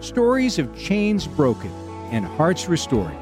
stories of chains broken and hearts restored.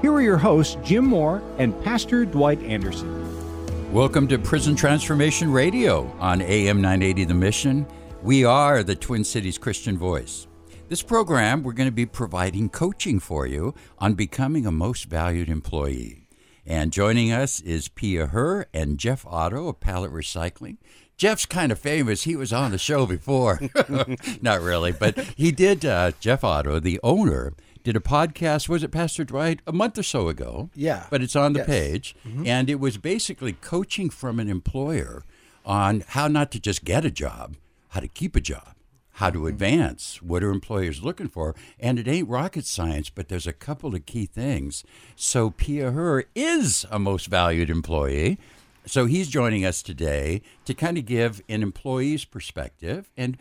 Here are your hosts, Jim Moore and Pastor Dwight Anderson. Welcome to Prison Transformation Radio on AM 980 The Mission. We are the Twin Cities Christian Voice. This program, we're going to be providing coaching for you on becoming a most valued employee. And joining us is Pia Her and Jeff Otto of Pallet Recycling. Jeff's kind of famous. He was on the show before. Not really, but he did. Uh, Jeff Otto, the owner, did a podcast. Was it Pastor Dwight a month or so ago? Yeah. But it's on the Yes. page, and it was basically coaching from an employer on how not to just get a job, how to keep a job, how to advance. What are employers looking for? And it ain't rocket science, but there's a couple of key things. So Pia Her is a most valued employee. So he's joining us today to kind of give an employee's perspective. And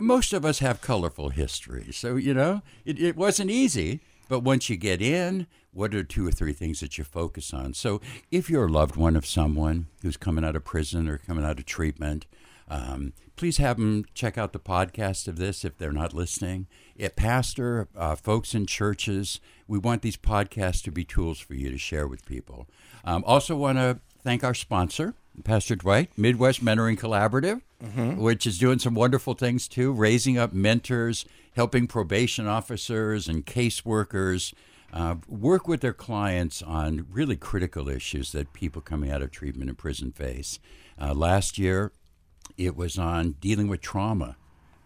most of us have colorful histories. So, you know, it, it wasn't easy. But once you get in, what are two or three things that you focus on? So, if you're a loved one of someone who's coming out of prison or coming out of treatment, um, please have them check out the podcast of this if they're not listening. It, pastor, uh, folks in churches, we want these podcasts to be tools for you to share with people. Um, also, want to thank our sponsor, Pastor Dwight, Midwest Mentoring Collaborative, which is doing some wonderful things too, raising up mentors, helping probation officers and caseworkers uh, work with their clients on really critical issues that people coming out of treatment and prison face. Uh, last year, it was on dealing with trauma,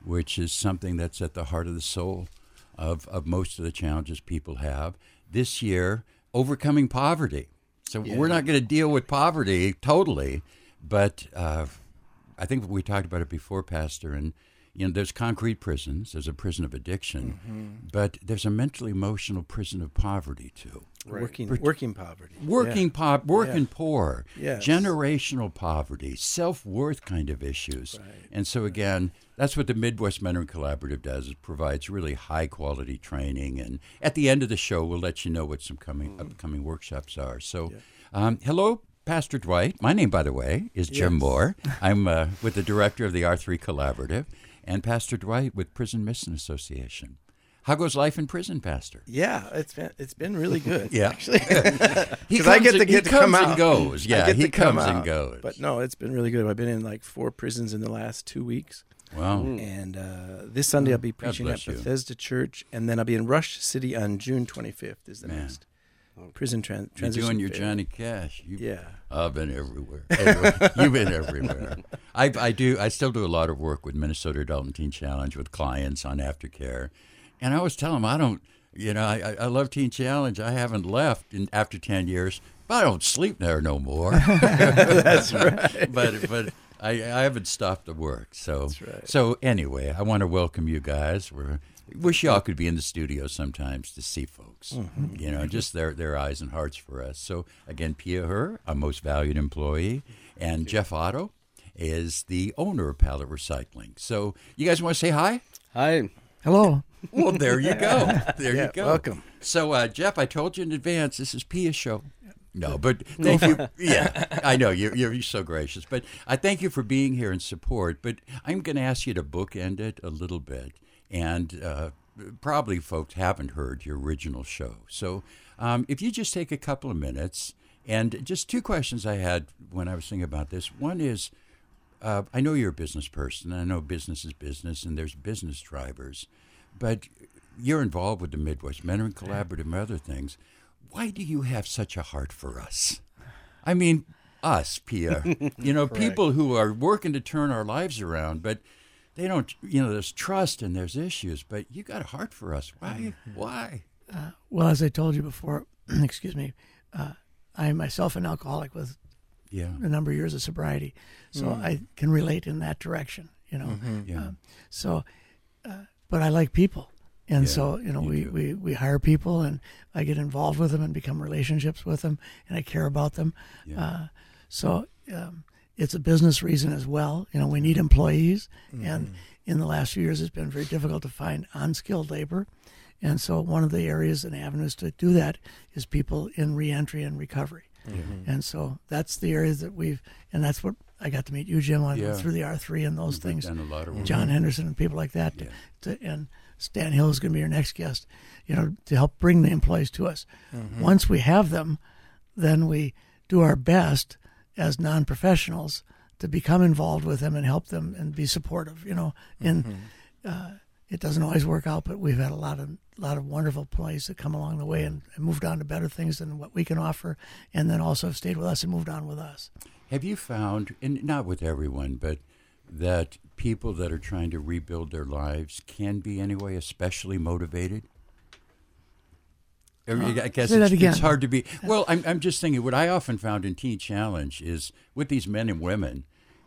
which is something that's at the heart of the soul of, of most of the challenges people have. This year, overcoming poverty. So we're not going to deal with poverty totally, but uh, I think we talked about it before, Pastor, and you know, there's concrete prisons. There's a prison of addiction, but there's a mental emotional prison of poverty too. Working working poverty. Working Yeah. po- working poor, Yes. generational poverty, self worth kind of issues, and so again, that's what the Midwest Mentoring Collaborative does. It provides really high quality training, and at the end of the show, we'll let you know what some coming Mm-hmm. upcoming workshops are. So, um, hello. Pastor Dwight. My name, by the way, is Jim Moore. I'm uh, with the director of the R3 Collaborative, and Pastor Dwight with Prison Mission Association. How goes life in prison, Pastor? Yeah, it's been it's been really good. Yeah. actually. Because I get to and- get to come comes out and goes. Yeah, he comes and goes. But no, it's been really good. I've been in like four prisons in the last two weeks, Wow. and uh, this Sunday I'll be preaching at bless you. Bethesda Church, and then I'll be in Rush City on June 25th. Is the Man. next prison tran- You're doing your. Johnny Cash. You, Yeah. I've been everywhere. Everywhere. You've been everywhere. I, I do. I still do a lot of work with Minnesota Adult and Teen Challenge with clients on aftercare, and I always tell them I don't. You know, I, I- I love Teen Challenge. I haven't left in, after ten years, but I don't sleep there no more. That's right. but but I, I haven't stopped the work. So That's right. so anyway, I want to welcome you guys. We're wish y'all could be in the studio sometimes to see folks. Mm-hmm. You know, just their their eyes and hearts for us. So again, Pia Her, our most valued employee, and Jeff Otto is the owner of Pallet Recycling. So you guys want to say hi? Hi. Hello. Well, there you go. There Yeah, you go. welcome. So, uh, Jeff, I told you in advance this is Pia's show. No, but thank you. Yeah, I know you're, you're so gracious, but I thank you for being here and support. But I'm going to ask you to bookend it a little bit, and uh, probably folks haven't heard your original show. So, um, if you just take a couple of minutes, and just two questions I had when I was thinking about this. One is, uh, I know you're a business person. I know business is business, and there's business drivers, but you're involved with the Midwest Mentoring Collaborative and other things. Why do you have such a heart for us? I mean, us, Pia. you know, people who are working to turn our lives around, but they don't. You know, there's trust and there's issues, but you got a heart for us. Why? Why? Well, as I told you before, excuse me, uh, I am myself an alcoholic with Yeah. a number of years of sobriety, so I can relate in that direction. You know, Yeah. Um, so, uh, but I like people. And Yeah, so, you know, you we, do. we, we hire people and I get involved with them and become relationships with them and I care about them. Yeah. Uh, so um, it's a business reason as well. You know, we need employees. And mm-hmm. in the last few years, it's been very difficult to find unskilled labor. And so one of the areas and avenues to do that is people in reentry and recovery. Mm-hmm. And so that's the area that we've, and that's what I got to meet you, Jim, on Yeah. through the R3 and those We've things. done a lot of work. John Henderson and people like that. Yeah. To, and Stan Hill is going to be your next guest, you know, to help bring the employees to us. Mm-hmm. Once we have them, then we do our best as non professionals to become involved with them and help them and be supportive, you know. And uh, it doesn't always work out, but we've had a lot of lot of wonderful employees that come along the way and, and moved on to better things than what we can offer, and then also have stayed with us and moved on with us. Have you found, and not with everyone, but that people that are trying to rebuild their lives can be anyway especially motivated? I guess it's, it's hard to be. Well, I'm, I'm just thinking what I often found in Teen Challenge is with these men and women,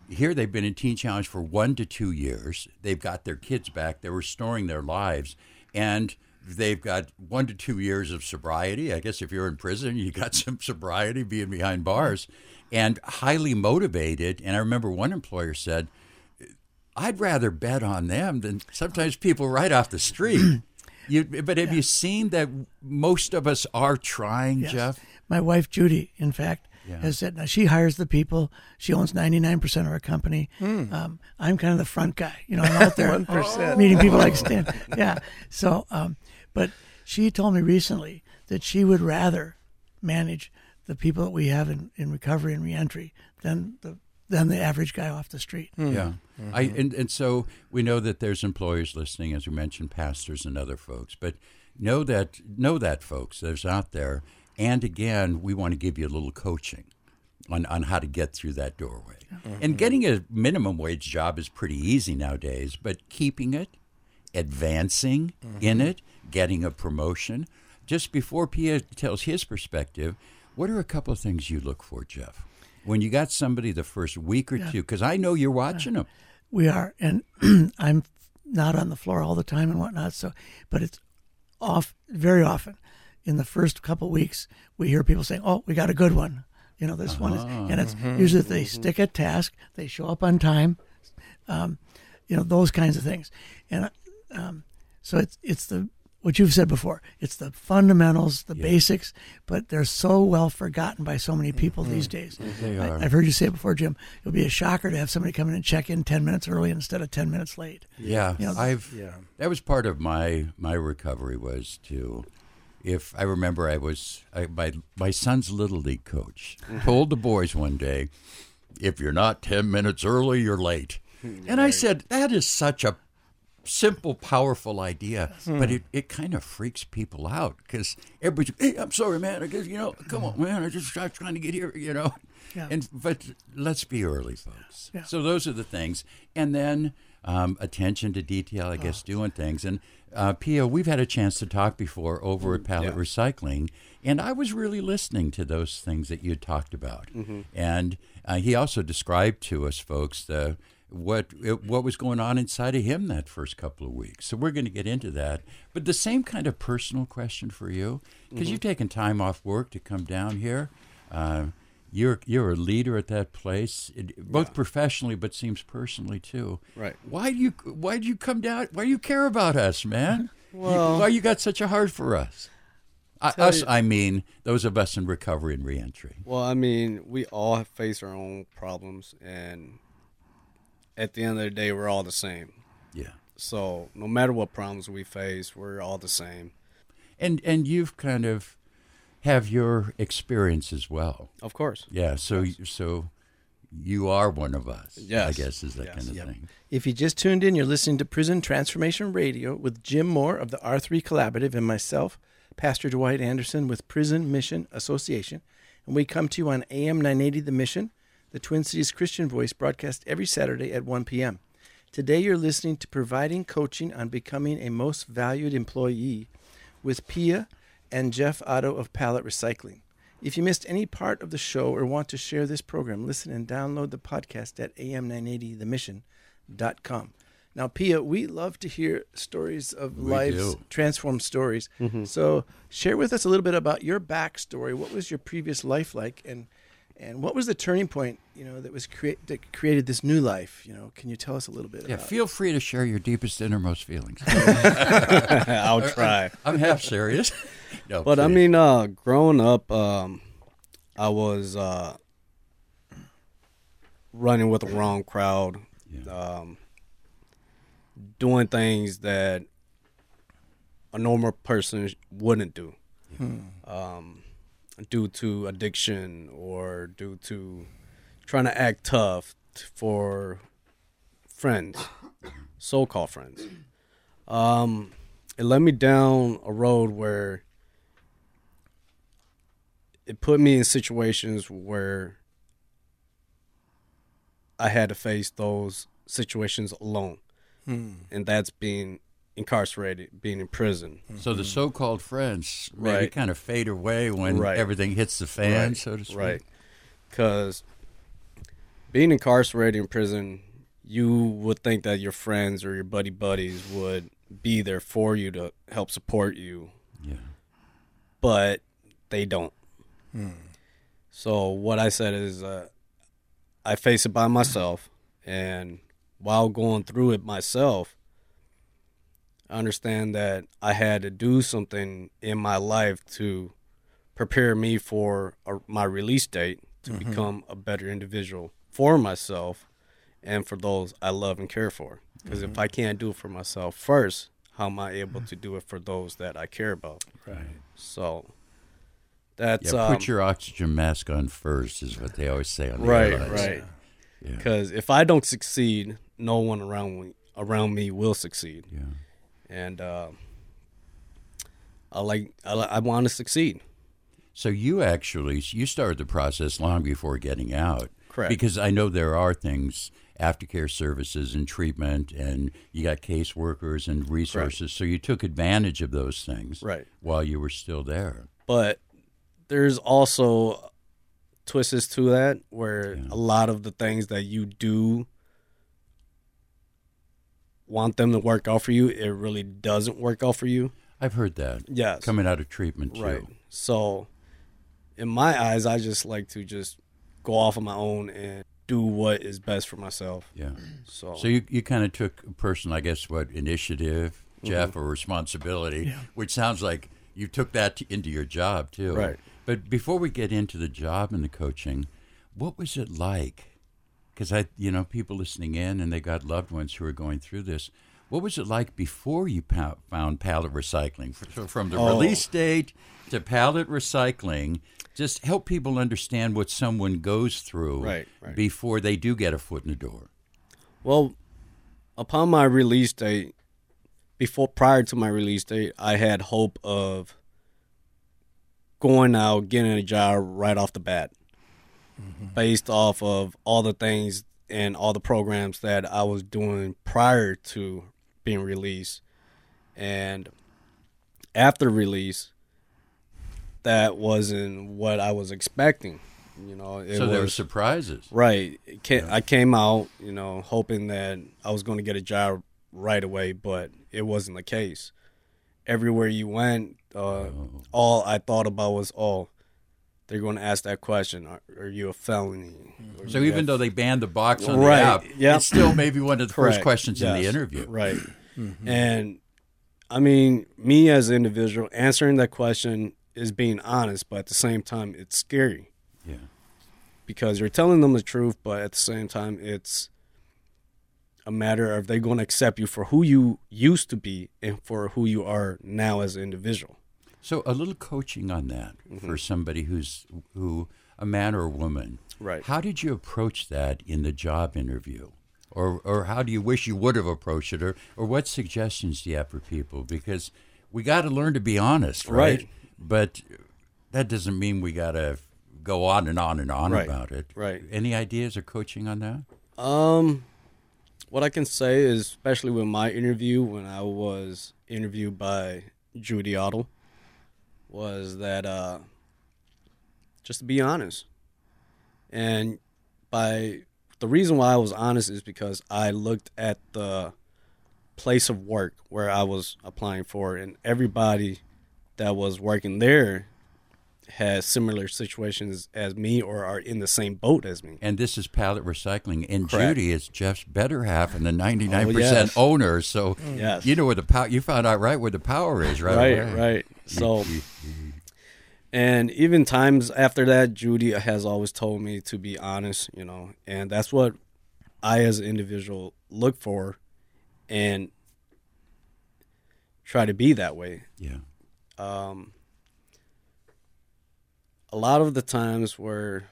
here they've been in Teen Challenge for one to two years. They've got their kids back. They're restoring their lives. And they've got one to two years of sobriety. I guess if you're in prison, you got some sobriety being behind bars and highly motivated. And I remember one employer said, I'd rather bet on them than sometimes people right off the street. you, but have you seen that most of us are trying, Yes. Jeff? My wife Judy, in fact, Yeah. has said now she hires the people. She owns ninety nine percent of our company. Hmm. Um, I'm kind of the front guy. You know, I'm out there 1%. meeting people like Stan. Yeah. So, um, but she told me recently that she would rather manage the people that we have in, in recovery and reentry than the than the average guy off the street. Hmm. Yeah. Mm-hmm. I and, and so we know that there's employers listening, as we mentioned, pastors and other folks. But know that know that folks, there's out there. And again, we want to give you a little coaching on, on how to get through that doorway. Mm-hmm. And getting a minimum wage job is pretty easy nowadays, but keeping it, advancing mm-hmm. in it, getting a promotion. Just before Pia tells his perspective, what are a couple of things you look for, Jeff? When you got somebody the first week or two, because I know you're watching them. We are, and I'm not on the floor all the time and whatnot. So, but it's off very often. In the first couple weeks, we hear people saying, "Oh, we got a good one." You know, this one is, and it's usually if they stick a task, they show up on time, um, you know, those kinds of things. And um, so it's it's the what you've said before. It's the fundamentals, the basics, but they're so well forgotten by so many people these mm-hmm. days. They are. I, have heard you say it before, Jim. It would be a shocker to have somebody come in and check in ten minutes early instead of ten minutes late. Yeah, You know, I've. Yeah. That was part of my my recovery was to, if I remember, I was I, my my son's little league coach mm-hmm. told the boys one day, if you're not ten minutes early, you're late. Hmm. And I said that is such a simple, powerful idea, but it, it kind of freaks people out because everybody's, hey, I'm sorry, man. I guess you know, come on, man. I just I'm trying to get here, you know. Yeah. And but let's be early, folks. Yeah. So those are the things, and then um, attention to detail. I guess doing things. And uh, Pia, we've had a chance to talk before over at Pallet Recycling, and I was really listening to those things that you talked about. And uh, he also described to us, folks, the what what was going on inside of him that first couple of weeks. So we're going to get into that. But the same kind of personal question for you, because you've taken time off work to come down here. Uh, you're you're a leader at that place, it, both professionally, but seems personally too. Right. Why do you Why do you come down? Why do you care about us, man? Well- You- why you got such a heart for us? I, us, you- I mean, those of us in recovery and reentry. Well, I mean, we all face our own problems, and at the end of the day, we're all the same. Yeah. So no matter what problems we face, we're all the same. And and you've kind of have your experience as well. Of course. Yeah. So so you are one of us. Yes. I guess is that Yes. kind of Yep. thing. If you just tuned in, you're listening to Prison Transformation Radio with Jim Moore of the R3 Collaborative and myself, Pastor Dwight Anderson with Prison Mission Association. And we come to you on AM 980 The Mission, the Twin Cities Christian Voice, broadcast every Saturday at 1 p.m. Today you're listening to Providing Coaching on Becoming a Most Valued Employee with Pia and Jeff Otto of Pallet Recycling. If you missed any part of the show or want to share this program, listen and download the podcast at am980themission.com. Now, Pia, we love to hear stories of We lives, do. transformed stories. Mm-hmm. So, share with us a little bit about your backstory. What was your previous life like, and and what was the turning point? You know, that was create that created this new life. You know, can you tell us a little bit Yeah, about? feel free to share your deepest, innermost feelings. I'll try. I'm half serious. No, But I mean, uh, growing up, um, I was uh, running with the wrong crowd, Yeah. um, doing things that a normal person wouldn't do, um, due to addiction or due to trying to act tough for friends, so-called friends. Um, it led me down a road where it put me in situations where I had to face those situations alone. And that's being incarcerated, being in prison. So the so-called friends maybe Right. kind of fade away when Right. everything hits the fan, Right, so to speak. Right. Because being incarcerated in prison, you would think that your friends or your buddy buddies would be there for you to help support you, Yeah. but they don't. So what I said is, uh, I face it by myself, and while going through it myself, I understand that I had to do something in my life to prepare me for a, my release date to become a better individual for myself and for those I love and care for. Because if I can't do it for myself first, how am I able to do it for those that I care about? Right. So that's Yeah, um, put your oxygen mask on first is what they always say on the right, airlines. right. Yeah. Because if I don't succeed, no one around me around me will succeed, Yeah. And uh, I like I, I want to succeed. So you actually you started the process long before getting out. Correct. Because I know there are things aftercare services and treatment and you got caseworkers and resources. So you took advantage of those things Right. while you were still there. but there's also twists to that where Yeah. a lot of the things that you do want them to work out for you, it really doesn't work out for you. I've heard that. Yes. Coming out of treatment too. Right. So, in my eyes, I just like to just go off on my own and do what is best for myself. Yeah. So, So you, you kind of took a personal, I guess, what initiative, Mm-hmm. Jeff, or responsibility, which sounds like you took that t- into your job too. Right. But before we get into the job and the coaching, what was it like? Because I, you know, people listening in and they got loved ones who are going through this. What was it like before you pow- found pallet recycling? So from the Oh. release date to pallet recycling, just help people understand what someone goes through Right, right. before they do get a foot in the door. well, upon my release date, before prior to my release date, I had hope of going out, getting a job right off the bat, based off of all the things and all the programs that I was doing prior to being released, and after release, that wasn't what I was expecting. You know, it so was there were surprises. Right. Ca- I came out, you know, hoping that I was going to get a job right away, but it wasn't the case. Everywhere you went, uh, all I thought about was, oh, they're going to ask that question: Are, are you a felony? Or So even have- though they banned the box on Right, the app, yep. it's still maybe one of the first questions in the interview. Right. Mm-hmm. And I mean, me as an individual, answering that question is being honest, but at the same time, it's scary. Yeah. because you're telling them the truth, but at the same time, it's a matter of they going to accept you for who you used to be and for who you are now as an individual. So a little coaching on that Mm-hmm. for somebody who's who a man or a woman. Right. How did you approach that in the job interview? Or or how do you wish you would have approached it or or what suggestions do you have for people because we got to learn to be honest, right? Right. But that doesn't mean we got to go on and on and on Right. about it. Right. Any ideas or coaching on that? Um, what I can say is, especially with my interview when I was interviewed by Judy Otto, was that uh, just to be honest, and by the reason why I was honest is because I looked at the place of work where I was applying for, and everybody that was working there has similar situations as me or are in the same boat as me. And this is pallet recycling. And Correct. Judy is Jeff's better half and the 99% Oh, yes. owner. So Yes. you know where the power, you found out right where the power is, right? right, away. right. So, and even times after that, Judy has always told me to be honest, you know, and that's what I, as an individual, look for, and try to be that way. Yeah. Um, a lot of the times where,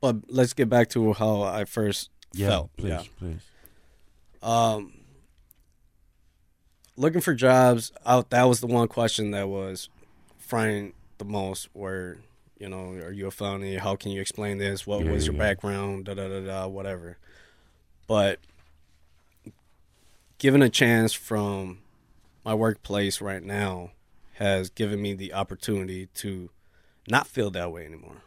but let's get back to how I first Yeah. felt. please, Yeah. please. Um, looking for jobs out. That was the one question that was frying the most. Where you know, are you a felony? How can you explain this? What Yeah, was your yeah. background? Da da da da. Whatever. But given a chance from my workplace right now has given me the opportunity to not feel that way anymore.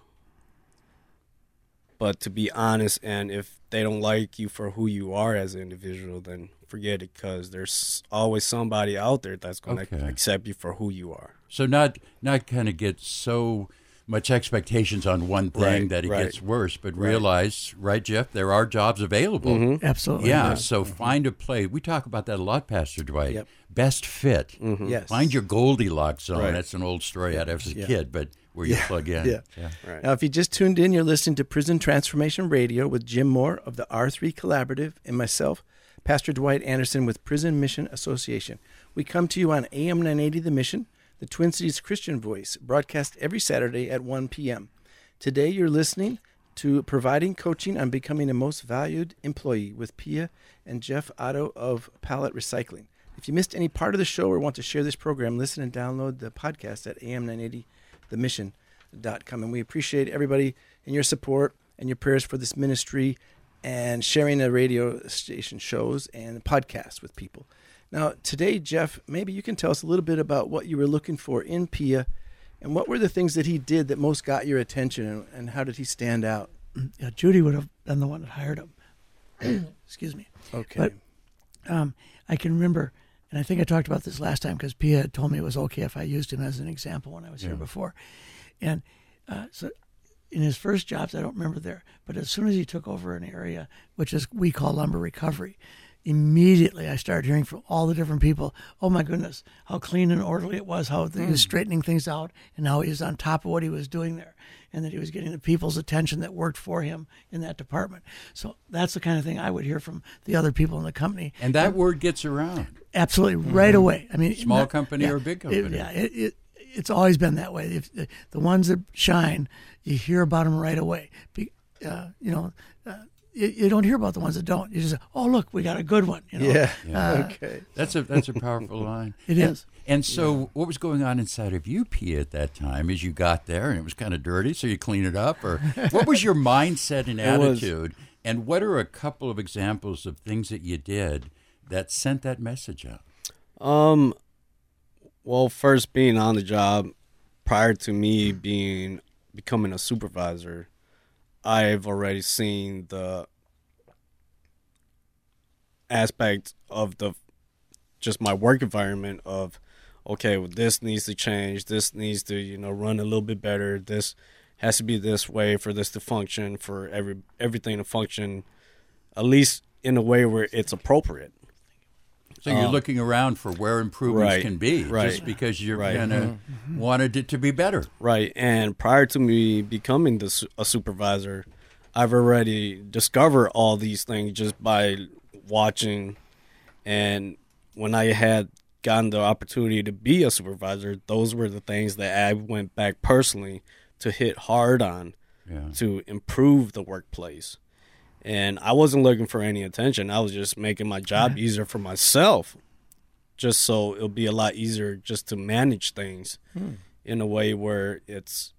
But to be honest, and if they don't like you for who you are as an individual, then forget it because there's always somebody out there that's going to Okay. accept you for who you are. So not not kind of get so much expectations on one thing Right, that it right. gets worse, but realize, right, Jeff, there are jobs available. Mm-hmm. Absolutely. Yeah, so find a place. We talk about that a lot, Pastor Dwight. Yep. Best fit. Yes. Find your Goldilocks zone. Right. That's an old story I had as a Yeah. kid, but where you plug in. Yeah. Right. Now, if you just tuned in, you're listening to Prison Transformation Radio with Jim Moore of the R3 Collaborative and myself, Pastor Dwight Anderson with Prison Mission Association. We come to you on AM 980 The Mission, the Twin Cities Christian Voice, broadcast every Saturday at 1 p.m. Today, you're listening to Providing Coaching on Becoming a Most Valued Employee with Pia and Jeff Otto of Pallet Recycling. If you missed any part of the show or want to share this program, listen and download the podcast at am980themission.com. And we appreciate everybody and your support and your prayers for this ministry and sharing the radio station shows and podcasts with people. Now, today, Jeff, maybe you can tell us a little bit about what you were looking for in Pia and what were the things that he did that most got your attention and, and how did he stand out? Yeah, Judy would have been the one that hired him. Excuse me. Okay. But um, I can remember, and I think I talked about this last time because Pia had told me it was okay if I used him as an example when I was here before. And uh, so in his first jobs, I don't remember there, but as soon as he took over an area, which is we call lumber recovery, immediately I started hearing from all the different people, oh my goodness, how clean and orderly it was, how he was straightening things out, and how he was on top of what he was doing there, and that he was getting the people's attention that worked for him in that department. So that's the kind of thing I would hear from the other people in the company. And that word gets around. Absolutely, right away. I mean, Small not- company yeah, or big it- company. yeah, it, it, it's always been that way. If the, the ones that shine, you hear about them right away. Be, uh, you know, uh, you, you don't hear about the ones that don't. You just say, "Oh, look, we got a good one." You know? yeah. Uh, okay. That's a that's a powerful line. It and, is. And so, what was going on inside of you, Pia, at that time? As you got there, and it was kind of dirty, so you clean it up, or what was your mindset and It was- attitude? And what are a couple of examples of things that you did that sent that message out? Um, well, first being on the job, prior to me being becoming a supervisor, I've already seen the aspect of the just my work environment of okay, well, this needs to change. This needs to you know run a little bit better. This has to be this way for this to function for every everything to function at least in a way where it's appropriate. So you're um, looking around for where improvements right, can be, right, just because you're right. kind of mm-hmm. mm-hmm. wanted it to be better. Right. And prior to me becoming the, a supervisor, I've already discovered all these things just by watching. And when I had gotten the opportunity to be a supervisor, those were the things that I went back personally to hit hard on Yeah. to improve the workplace. And I wasn't looking for any attention. I was just making my job easier for myself, just so it'll be a lot easier just to manage things hmm. in a way where it's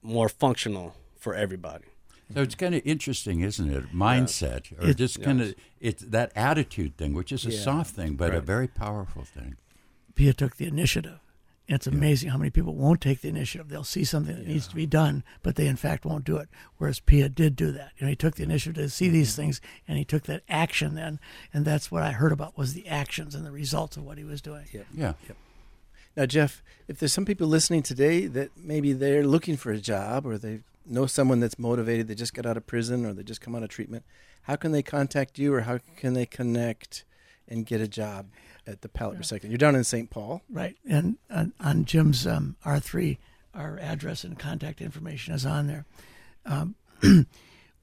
more functional for everybody. So it's kind of interesting, isn't it? Mindset, or It- just kind of it's that attitude thing, which is a Yeah. soft thing, but a very powerful thing. Pia took the initiative it's amazing how many people won't take the initiative. They'll see something that needs to be done, but they in fact won't do it. Whereas Pia did do that. You know, he took the initiative to see these mm-hmm. things, and he took that action then, and that's what I heard about was the actions and the results of what he was doing. Yeah. Now, Jeff, if there's some people listening today that maybe they're looking for a job or they know someone that's motivated, they just got out of prison or they just come out of treatment, how can they contact you or how can they connect and get a job at the pallet recycling? You're down in St. Paul. Right, and on, on Jim's um, R three, our address and contact information is on there. Um,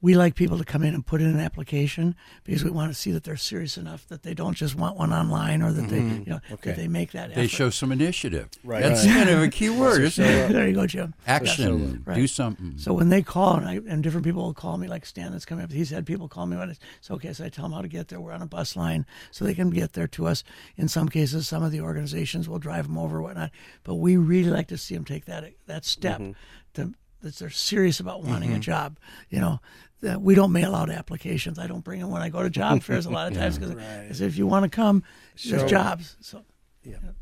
we like people to come in and put in an application because we want to see that they're serious enough that they don't just want one online or that they, mm-hmm. you know, Okay. that they make that effort. They show some initiative. Right. That's Right. kind of a key word, isn't it? there you go, Jim. Action. Right. Do something. So when they call, and, I, and different people will call me, like Stan that's coming up, he's had people call me when it's, it's okay. So I tell them how to get there. We're on a bus line, so they can get there to us. In some cases, some of the organizations will drive them over, or whatnot. But we really like to see them take that that step mm-hmm. to that they're serious about wanting a mm-hmm. job. You know, that we don't mail out applications. I don't bring them when I go to job fairs a lot of times because if you want to come, there's jobs. So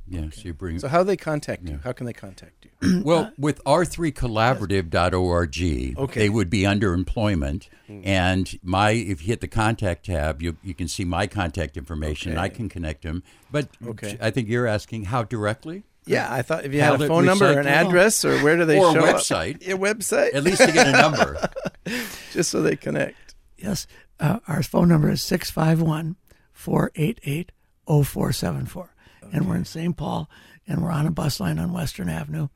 Yeah, so you bring So how do they contact you? How can they contact you? Well, uh, with r3collaborative.org, Okay. they would be under employment. Mm. And my, if you hit the contact tab, you, you can see my contact information. and I can connect them. But Okay. I think you're asking how directly? Yeah, I thought if you had a Pallet phone number or an address or where do they Or a show up? website. A website, At least to get a number. just so they connect. Yes. Uh, our phone number is 651 488 0474. And we're in St. Paul, and we're on a bus line on Western Avenue.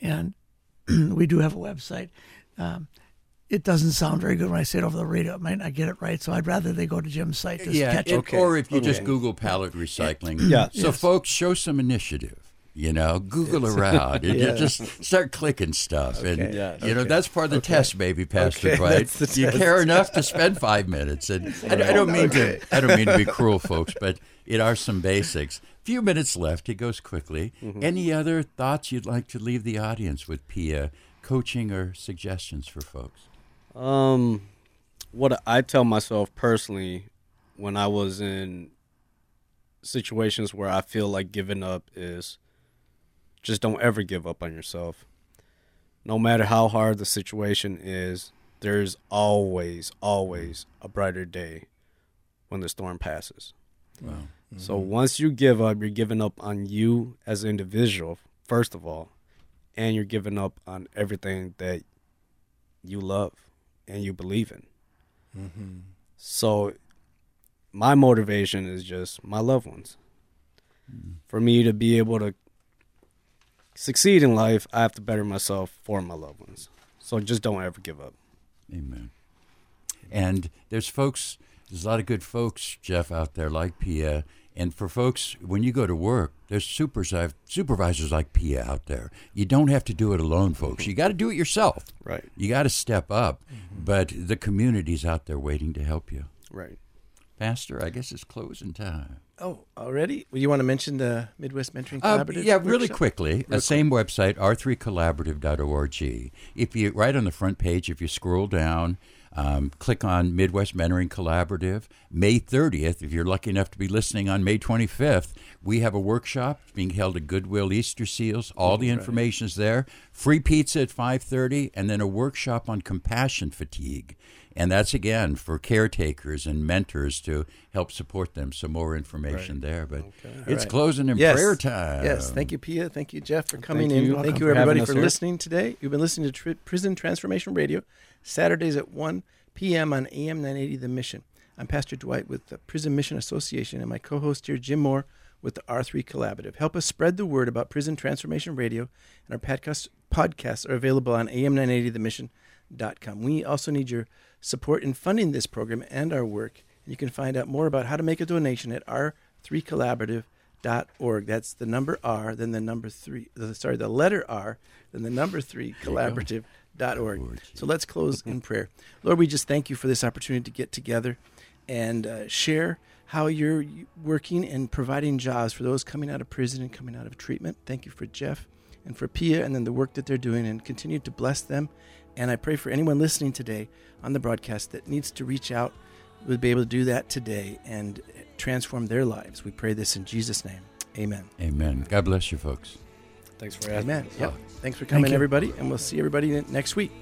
And we do have a website. Um, it doesn't sound very good when I say it over the radio. It might not get it right. So I'd rather they go to Jim's site to yeah, catch it- it. Okay. or if you just Google pallet recycling. Yeah. So, Yes. folks, show some initiative. You know, Google around and Yeah. just start clicking stuff, and Okay. Yeah. you know that's part of the test, baby, Pastor Okay, Dwight. You test. care enough to spend five minutes, and I, I don't mean to, I don't mean to be cruel, folks, but it are some basics. Few minutes left. It goes quickly. Mm-hmm. Any other thoughts you'd like to leave the audience with, Pia? Coaching or suggestions for folks? Um, what I tell myself personally when I was in situations where I feel like giving up is just don't ever give up on yourself. No matter how hard the situation is, there's always, always a brighter day when the storm passes. Wow. Mm-hmm. So once you give up, you're giving up on you as an individual, first of all, and you're giving up on everything that you love and you believe in. Mm-hmm. So my motivation is just my loved ones. Mm. For me to be able to succeed in life, I have to better myself for my loved ones. So just don't ever give up. Amen. And there's folks, there's a lot of good folks, Jeff, out there like Pia. And for folks, when you go to work, there's supervisors, supervisors like Pia out there. You don't have to do it alone, folks. You got to do it yourself. Right. You got to step up. But the community's out there waiting to help you. Right. Pastor, I guess it's closing time. Oh, already? Well, you want to mention the Midwest Mentoring Uh, Collaborative? yeah, really workshop? quickly. uh, same website, r3collaborative.org. If you right on the front page, if you scroll down, um, click on Midwest Mentoring Collaborative. May 30th, if you're lucky enough to be listening on May 25th, we have a workshop being held at Goodwill Easter Seals. All the information is there. Free pizza at 5:30, and then a workshop on compassion fatigue. And that's again for caretakers and mentors to help support them. So more information there. But it's right. closing in Yes. prayer time. Yes, thank you, Pia. Thank you, Jeff, for coming Thank in. you. Thank you, everybody, us for listening today. You've been listening to Tri- Prison Transformation Radio, Saturdays at 1 p.m. on AM 980 The Mission. I'm Pastor Dwight with the Prison Mission Association and my co host here, Jim Moore, with the R3 Collaborative. Help us spread the word about Prison Transformation Radio, and our podcast, podcasts are available on am980themission.com. We also need your support in funding this program and our work. You can find out more about how to make a donation at r3collaborative.org. That's the number R, then the number three, the, sorry, the letter R, then the number three, collaborative.org. So let's close in prayer. Lord, we just thank you for this opportunity to get together and uh, share how you're working and providing jobs for those coming out of prison and coming out of treatment. Thank you for Jeff and for Pia and then the work that they're doing and continue to bless them. And I pray for anyone listening today on the broadcast that needs to reach out would be able to do that today and transform their lives. We pray this in Jesus' name. Amen. Amen. God bless you, folks. Thanks for having Amen. me. Yep. Thanks for coming, everybody, and we'll see everybody next week.